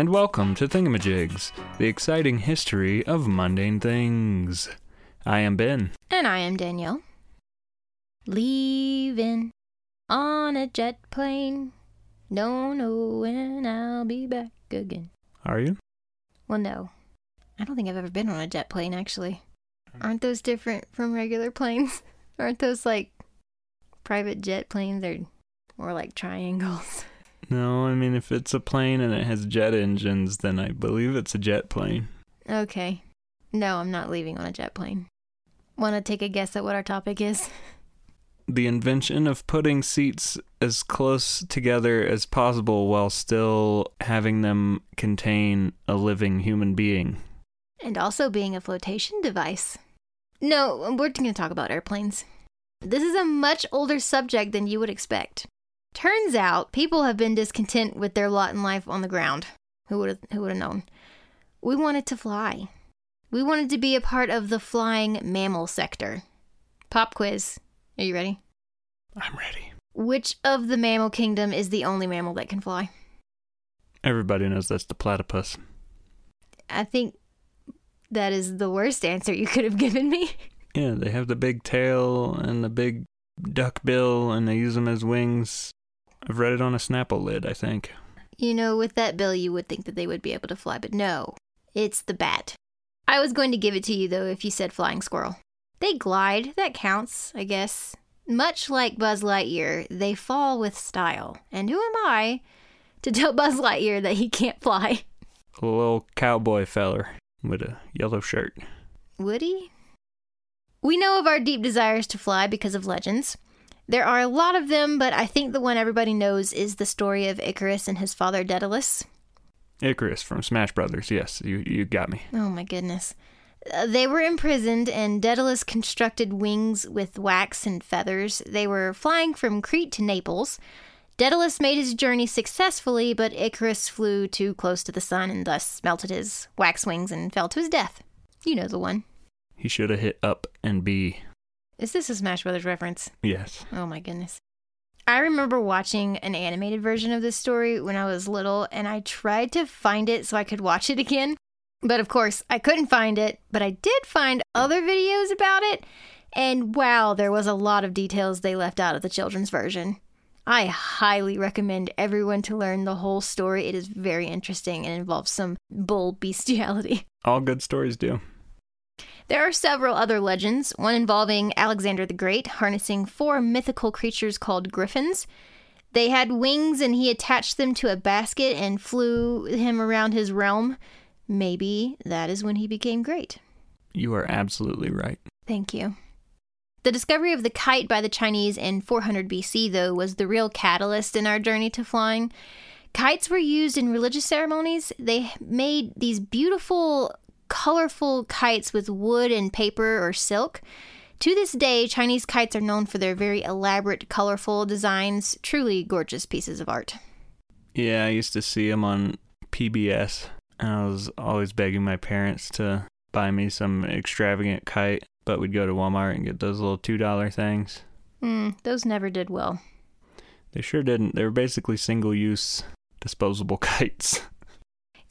and welcome to Thingamajigs, the exciting history of mundane things. I am Ben. And I am Danielle. Leaving on a jet plane. Don't know when I'll be back again. Are you? Well, no. I don't think I've ever been on a jet plane, actually. Aren't those different from regular planes? Aren't those like private jet planes? They're more like triangles. No, I mean, if it's a plane and it has jet engines, then I believe it's a jet plane. Okay. No, I'm not leaving on a jet plane. Want to take a guess at what our topic is? The invention of putting seats as close together as possible while still having them contain a living human being. And also being a flotation device. No, we're going to talk about airplanes. This is a much older subject than you would expect. Turns out people have been discontent with their lot in life on the ground. Who would have who would have known? We wanted to fly. We wanted to be a part of the flying mammal sector. Pop quiz. Are you ready? I'm ready. Which of the mammal kingdom is the only mammal that can fly? Everybody knows that's the platypus. I think that is the worst answer you could have given me. Yeah, they have the big tail and the big duck bill, and they use them as wings. I've read it on a Snapple lid, I think. You know, with that bill, you would think that they would be able to fly, but no, it's the bat. I was going to give it to you, though, if you said flying squirrel. They glide, that counts, I guess. Much like Buzz Lightyear, they fall with style. And who am I to tell Buzz Lightyear that he can't fly? A little cowboy feller with a yellow shirt. Would he? We know of our deep desires to fly because of legends. There are a lot of them, but I think the one everybody knows is the story of Icarus and his father Daedalus. Icarus from Smash Brothers. Yes, you you got me. Oh my goodness. Uh, they were imprisoned, and Daedalus constructed wings with wax and feathers. They were flying from Crete to Naples. Daedalus made his journey successfully, but Icarus flew too close to the sun and thus melted his wax wings and fell to his death. You know the one. He should have hit up and B. Is this a Smash Brothers reference? Yes. Oh my goodness. I remember watching an animated version of this story when I was little, and I tried to find it so I could watch it again. But of course, I couldn't find it, but I did find other videos about it, and wow, there was a lot of details they left out of the children's version. I highly recommend everyone to learn the whole story. It is very interesting and involves some bull bestiality. All good stories do. There are several other legends, one involving Alexander the Great harnessing four mythical creatures called griffins. They had wings and he attached them to a basket and flew him around his realm. Maybe that is when he became great. You are absolutely right. Thank you. The discovery of the kite by the Chinese in 400 BC, though, was the real catalyst in our journey to flying. Kites were used in religious ceremonies. They made these beautiful colorful kites with wood and paper or silk. To this day, Chinese kites are known for their very elaborate, colorful designs, truly gorgeous pieces of art. Yeah, I used to see them on PBS, and I was always begging my parents to buy me some extravagant kite, but we'd go to Walmart and get those little $2 things. Hmm, those never did well. They sure didn't. They were basically single use disposable kites.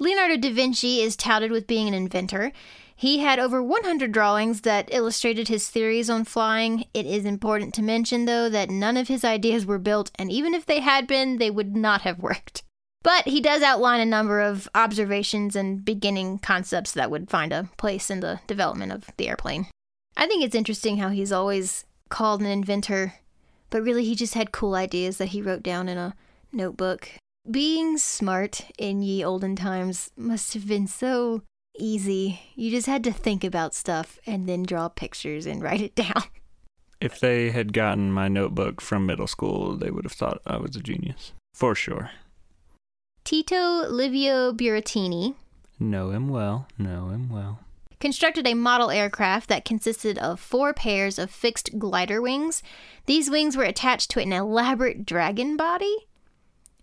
Leonardo da Vinci is touted with being an inventor. He had over 100 drawings that illustrated his theories on flying. It is important to mention, though, that none of his ideas were built, and even if they had been, they would not have worked. But he does outline a number of observations and beginning concepts that would find a place in the development of the airplane. I think it's interesting how he's always called an inventor, but really he just had cool ideas that he wrote down in a notebook. Being smart in ye olden times must have been so easy. You just had to think about stuff and then draw pictures and write it down. If they had gotten my notebook from middle school, they would have thought I was a genius. For sure. Tito Livio Buratini Know him well, know him well. constructed a model aircraft that consisted of four pairs of fixed glider wings. These wings were attached to an elaborate dragon body.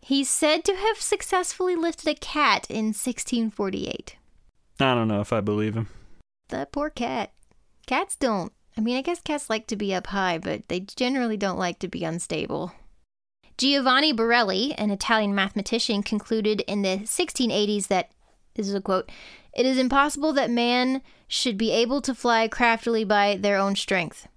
He's said to have successfully lifted a cat in 1648. I don't know if I believe him. That poor cat. Cats don't. I mean, I guess cats like to be up high, but they generally don't like to be unstable. Giovanni Borelli, an Italian mathematician, concluded in the 1680s that, this is a quote, it is impossible that man should be able to fly craftily by their own strength.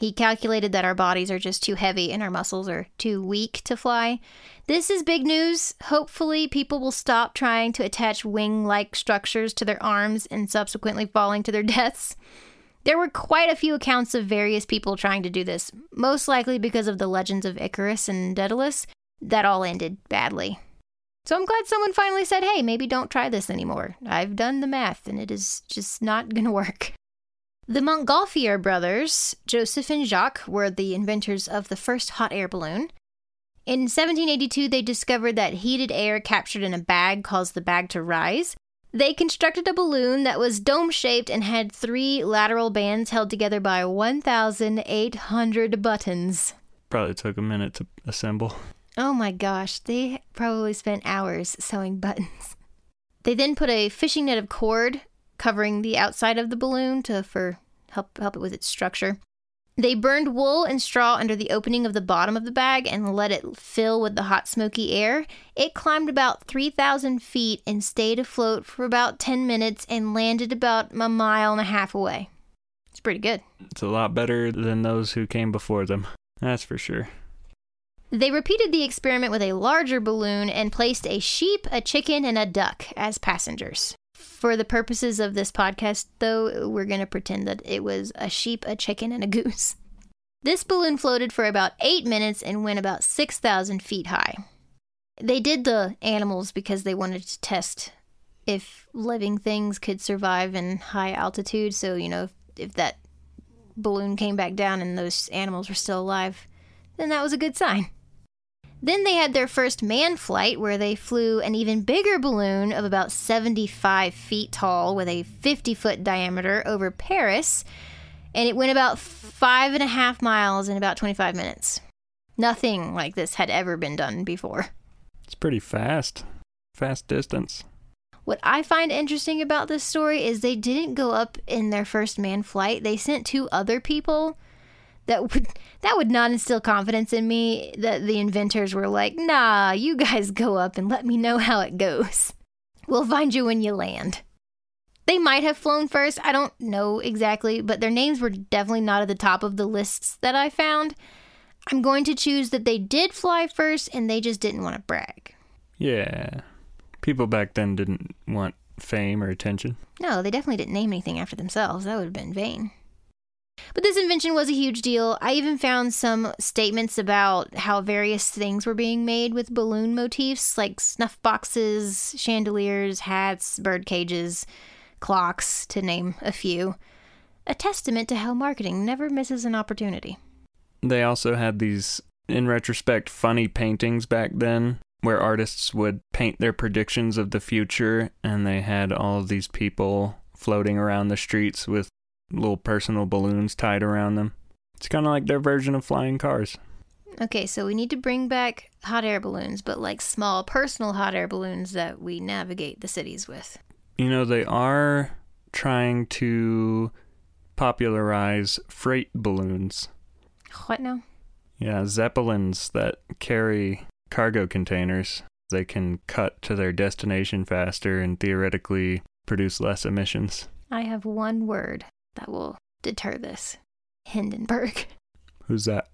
He calculated that our bodies are just too heavy and our muscles are too weak to fly. This is big news. Hopefully, people will stop trying to attach wing like structures to their arms and subsequently falling to their deaths. There were quite a few accounts of various people trying to do this, most likely because of the legends of Icarus and Daedalus, that all ended badly. So I'm glad someone finally said, hey, maybe don't try this anymore. I've done the math and it is just not going to work. The Montgolfier brothers, Joseph and Jacques, were the inventors of the first hot air balloon. In 1782, they discovered that heated air captured in a bag caused the bag to rise, they constructed a balloon that was dome shaped and had three lateral bands held together by 1,800 buttons. Probably took a minute to assemble. Oh my gosh, they probably spent hours sewing buttons. They then put a fishing net of cord covering the outside of the balloon to for help help it with its structure. They burned wool and straw under the opening of the bottom of the bag and let it fill with the hot, smoky air. It climbed about 3,000 feet and stayed afloat for about 10 minutes and landed about a mile and a half away. It's pretty good. It's a lot better than those who came before them. That's for sure. They repeated the experiment with a larger balloon and placed a sheep, a chicken, and a duck as passengers. For the purposes of this podcast, though, we're going to pretend that it was a sheep, a chicken, and a goose. This balloon floated for about eight minutes and went about 6,000 feet high. They did the animals because they wanted to test if living things could survive in high altitude. So, you know, if, if that balloon came back down and those animals were still alive, then that was a good sign. Then they had their first manned flight where they flew an even bigger balloon of about 75 feet tall with a 50 foot diameter over Paris, and it went about five and a half miles in about 25 minutes. Nothing like this had ever been done before. It's pretty fast. Fast distance. What I find interesting about this story is they didn't go up in their first manned flight. They sent two other people that would that would not instill confidence in me that the inventors were like, "Nah, you guys go up and let me know how it goes. We'll find you when you land." They might have flown first, I don't know exactly, but their names were definitely not at the top of the lists that I found. I'm going to choose that they did fly first and they just didn't want to brag. Yeah. People back then didn't want fame or attention. No, they definitely didn't name anything after themselves. That would have been vain. But this invention was a huge deal. I even found some statements about how various things were being made with balloon motifs, like snuff boxes, chandeliers, hats, bird cages, clocks, to name a few. A testament to how marketing never misses an opportunity. They also had these, in retrospect, funny paintings back then where artists would paint their predictions of the future, and they had all of these people floating around the streets with little personal balloons tied around them. It's kind of like their version of flying cars. Okay, so we need to bring back hot air balloons, but like small personal hot air balloons that we navigate the cities with. You know, they are trying to popularize freight balloons. What now? Yeah, zeppelins that carry cargo containers. They can cut to their destination faster and theoretically produce less emissions. I have one word that will deter this Hindenburg. Who's that?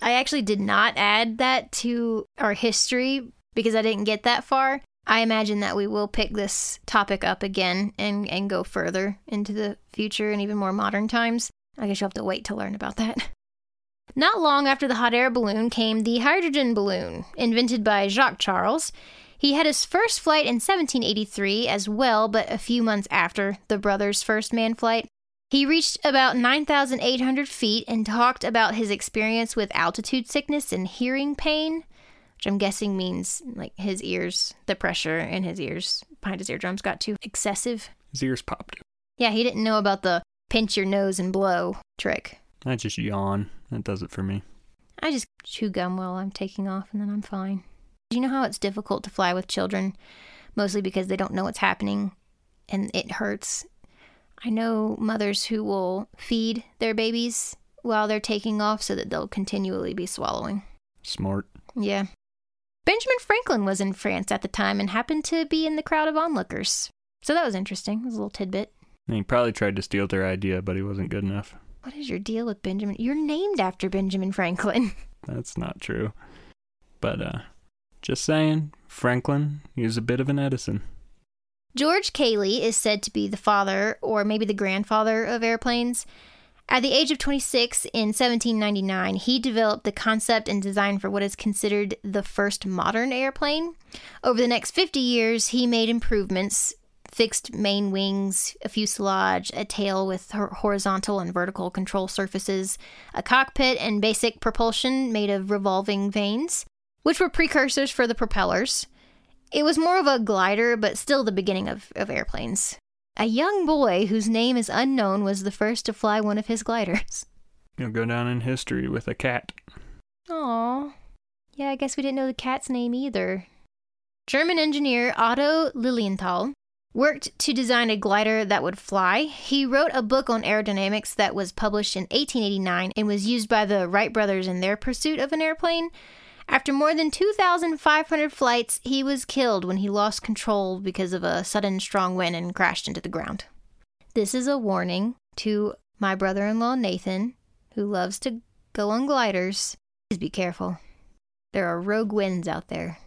I actually did not add that to our history because I didn't get that far. I imagine that we will pick this topic up again and, and go further into the future and even more modern times. I guess you'll have to wait to learn about that. Not long after the hot air balloon came the hydrogen balloon, invented by Jacques Charles. He had his first flight in 1783 as well, but a few months after the brothers' first manned flight. He reached about 9,800 feet and talked about his experience with altitude sickness and hearing pain, which I'm guessing means like his ears, the pressure in his ears behind his eardrums got too excessive. His ears popped. Yeah, he didn't know about the pinch your nose and blow trick. I just yawn. That does it for me. I just chew gum while I'm taking off and then I'm fine. Do you know how it's difficult to fly with children? Mostly because they don't know what's happening and it hurts I know mothers who will feed their babies while they're taking off so that they'll continually be swallowing. Smart. Yeah. Benjamin Franklin was in France at the time and happened to be in the crowd of onlookers. So that was interesting. It was a little tidbit. And he probably tried to steal their idea, but he wasn't good enough. What is your deal with Benjamin? You're named after Benjamin Franklin. That's not true. But, uh, just saying, Franklin, he was a bit of an Edison. George Cayley is said to be the father, or maybe the grandfather, of airplanes. At the age of 26 in 1799, he developed the concept and design for what is considered the first modern airplane. Over the next 50 years, he made improvements fixed main wings, a fuselage, a tail with horizontal and vertical control surfaces, a cockpit, and basic propulsion made of revolving vanes, which were precursors for the propellers. It was more of a glider, but still the beginning of, of airplanes. A young boy whose name is unknown was the first to fly one of his gliders. You'll go down in history with a cat. Aw. Yeah, I guess we didn't know the cat's name either. German engineer Otto Lilienthal worked to design a glider that would fly. He wrote a book on aerodynamics that was published in 1889 and was used by the Wright brothers in their pursuit of an airplane. After more than 2,500 flights, he was killed when he lost control because of a sudden strong wind and crashed into the ground. This is a warning to my brother in law Nathan, who loves to go on gliders. Please be careful. There are rogue winds out there.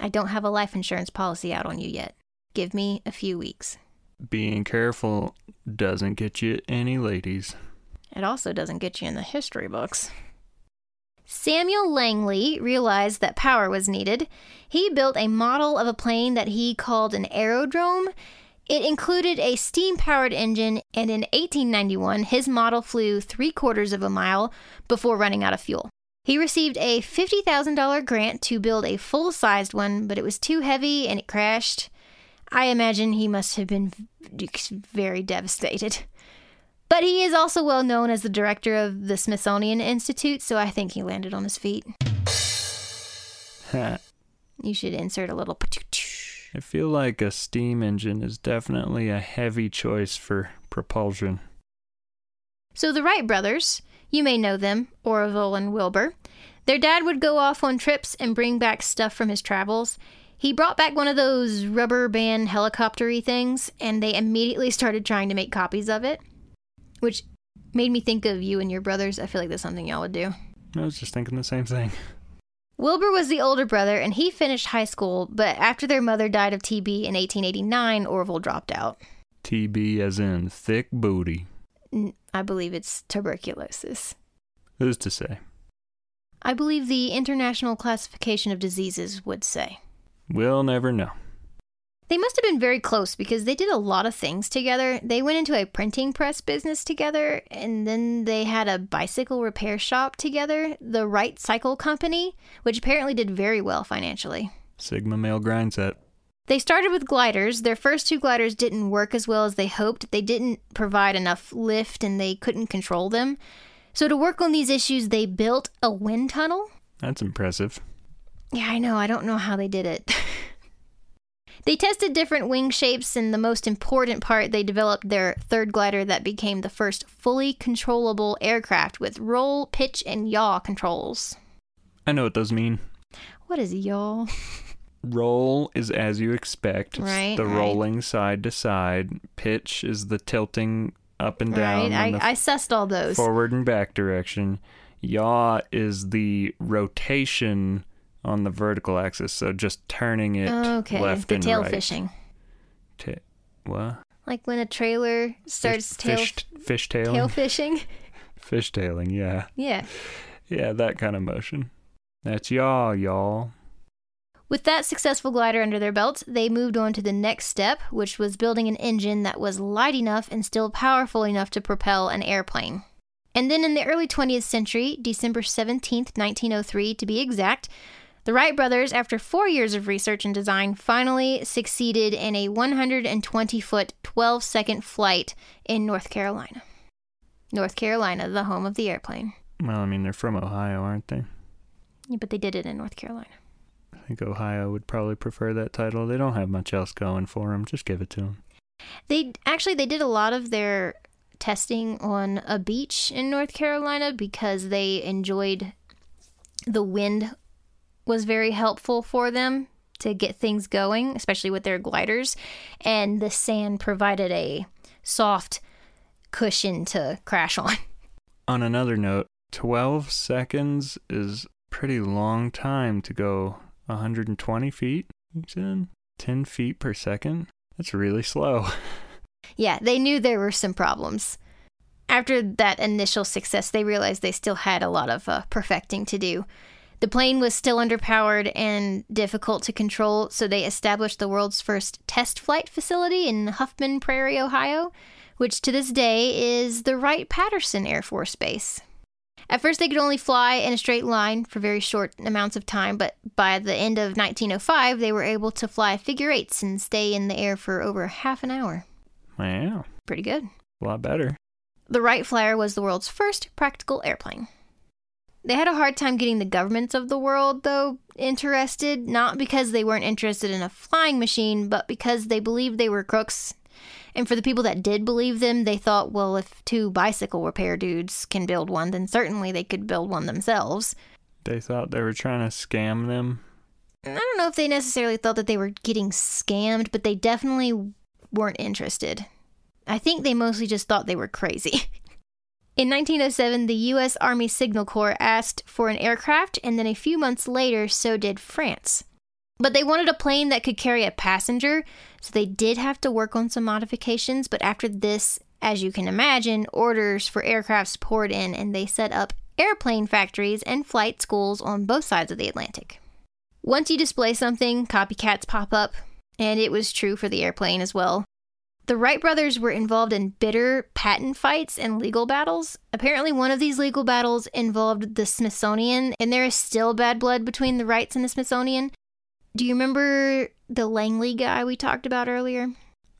I don't have a life insurance policy out on you yet. Give me a few weeks. Being careful doesn't get you any ladies. It also doesn't get you in the history books. Samuel Langley realized that power was needed. He built a model of a plane that he called an aerodrome. It included a steam powered engine, and in 1891, his model flew three quarters of a mile before running out of fuel. He received a $50,000 grant to build a full sized one, but it was too heavy and it crashed. I imagine he must have been very devastated. But he is also well known as the director of the Smithsonian Institute, so I think he landed on his feet. you should insert a little. I feel like a steam engine is definitely a heavy choice for propulsion. So the Wright brothers, you may know them, Orville and Wilbur. Their dad would go off on trips and bring back stuff from his travels. He brought back one of those rubber band helicoptery things, and they immediately started trying to make copies of it which made me think of you and your brothers. I feel like that's something y'all would do. I was just thinking the same thing. Wilbur was the older brother, and he finished high school, but after their mother died of TB in 1889, Orville dropped out. TB as in thick booty. I believe it's tuberculosis. Who's to say? I believe the International Classification of Diseases would say. We'll never know. They must have been very close because they did a lot of things together. They went into a printing press business together, and then they had a bicycle repair shop together, the Wright Cycle Company, which apparently did very well financially. Sigma male grind set. They started with gliders. Their first two gliders didn't work as well as they hoped. They didn't provide enough lift and they couldn't control them. So, to work on these issues, they built a wind tunnel. That's impressive. Yeah, I know. I don't know how they did it. They tested different wing shapes, and the most important part, they developed their third glider that became the first fully controllable aircraft with roll, pitch, and yaw controls. I know what those mean. What is yaw? Roll is as you expect. It's right. The right. rolling side to side. Pitch is the tilting up and down. Right. I, I sussed all those. Forward and back direction. Yaw is the rotation on the vertical axis, so just turning it okay. left the and tail right. fishing. Ta- what? Like when a trailer starts fish, tail fish, fish tailing. tail fishing. fish tailing, yeah. Yeah. Yeah, that kind of motion. That's y'all, y'all. With that successful glider under their belts, they moved on to the next step, which was building an engine that was light enough and still powerful enough to propel an airplane. And then in the early 20th century, December 17th, 1903 to be exact, the Wright brothers, after four years of research and design, finally succeeded in a 120 foot, 12 second flight in North Carolina. North Carolina, the home of the airplane. Well, I mean, they're from Ohio, aren't they? Yeah, but they did it in North Carolina. I think Ohio would probably prefer that title. They don't have much else going for them. Just give it to them. They actually they did a lot of their testing on a beach in North Carolina because they enjoyed the wind was very helpful for them to get things going, especially with their gliders. And the sand provided a soft cushion to crash on. On another note, 12 seconds is pretty long time to go 120 feet, you said? 10 feet per second? That's really slow. Yeah, they knew there were some problems. After that initial success, they realized they still had a lot of uh, perfecting to do. The plane was still underpowered and difficult to control, so they established the world's first test flight facility in Huffman Prairie, Ohio, which to this day is the Wright Patterson Air Force Base. At first, they could only fly in a straight line for very short amounts of time, but by the end of 1905, they were able to fly figure eights and stay in the air for over half an hour. Wow, Pretty good. a lot better. The Wright Flyer was the world's first practical airplane. They had a hard time getting the governments of the world, though, interested, not because they weren't interested in a flying machine, but because they believed they were crooks. And for the people that did believe them, they thought, well, if two bicycle repair dudes can build one, then certainly they could build one themselves. They thought they were trying to scam them. I don't know if they necessarily thought that they were getting scammed, but they definitely weren't interested. I think they mostly just thought they were crazy. In 1907, the U.S. Army Signal Corps asked for an aircraft, and then a few months later, so did France. But they wanted a plane that could carry a passenger, so they did have to work on some modifications. But after this, as you can imagine, orders for aircrafts poured in, and they set up airplane factories and flight schools on both sides of the Atlantic. Once you display something, copycats pop up, and it was true for the airplane as well. The Wright brothers were involved in bitter patent fights and legal battles. Apparently, one of these legal battles involved the Smithsonian, and there is still bad blood between the Wrights and the Smithsonian. Do you remember the Langley guy we talked about earlier?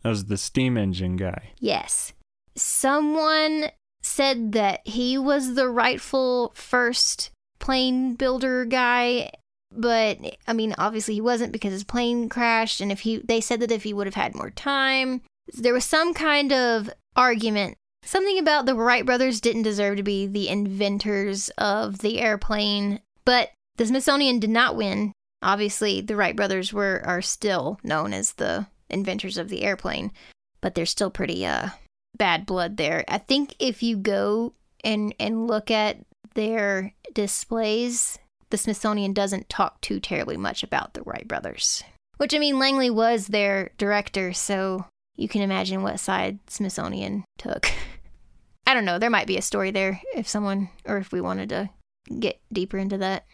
That was the steam engine guy. Yes. Someone said that he was the rightful first plane builder guy, but I mean, obviously he wasn't because his plane crashed. And if he, they said that if he would have had more time, there was some kind of argument. Something about the Wright brothers didn't deserve to be the inventors of the airplane, but the Smithsonian did not win. Obviously, the Wright brothers were are still known as the inventors of the airplane, but there's still pretty uh bad blood there. I think if you go and and look at their displays, the Smithsonian doesn't talk too terribly much about the Wright brothers. Which I mean, Langley was their director, so you can imagine what side Smithsonian took. I don't know. There might be a story there if someone or if we wanted to get deeper into that.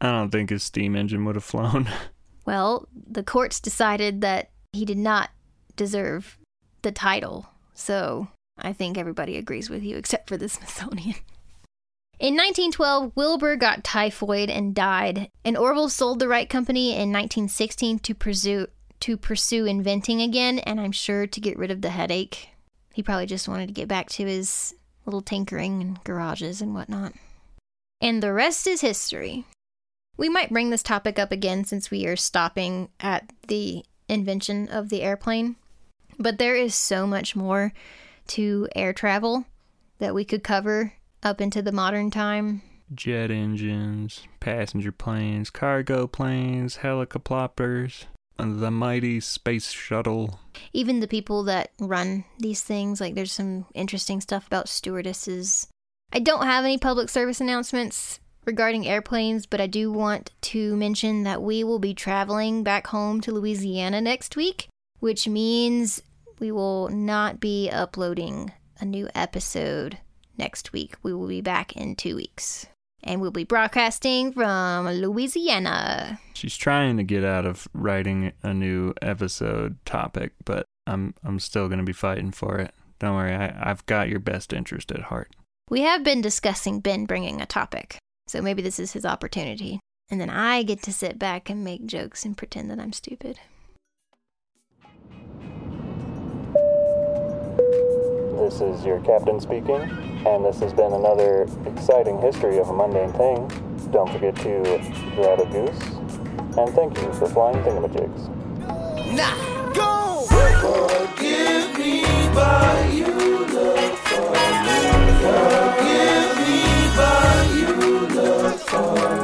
I don't think his steam engine would have flown. Well, the courts decided that he did not deserve the title. So I think everybody agrees with you except for the Smithsonian. In 1912, Wilbur got typhoid and died, and Orville sold the Wright Company in 1916 to pursue to pursue inventing again, and I'm sure to get rid of the headache. He probably just wanted to get back to his little tinkering and garages and whatnot. And the rest is history. We might bring this topic up again since we are stopping at the invention of the airplane, but there is so much more to air travel that we could cover up into the modern time. Jet engines, passenger planes, cargo planes, helicopters, the mighty space shuttle. Even the people that run these things, like there's some interesting stuff about stewardesses. I don't have any public service announcements regarding airplanes, but I do want to mention that we will be traveling back home to Louisiana next week, which means we will not be uploading a new episode next week. We will be back in two weeks. And we'll be broadcasting from Louisiana. She's trying to get out of writing a new episode topic, but I'm I'm still gonna be fighting for it. Don't worry, I, I've got your best interest at heart. We have been discussing Ben bringing a topic, so maybe this is his opportunity. And then I get to sit back and make jokes and pretend that I'm stupid. This is your captain speaking, and this has been another exciting history of a mundane thing. Don't forget to grab a goose, and thank you for flying thingamajigs. Nah, go! Forgive me, you. Forgive me, you for me.